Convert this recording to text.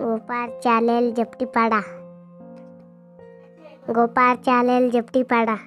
गोपाल चालेल जपटी पाड़ा. गोपाल चालेल जपटी पाड़ा.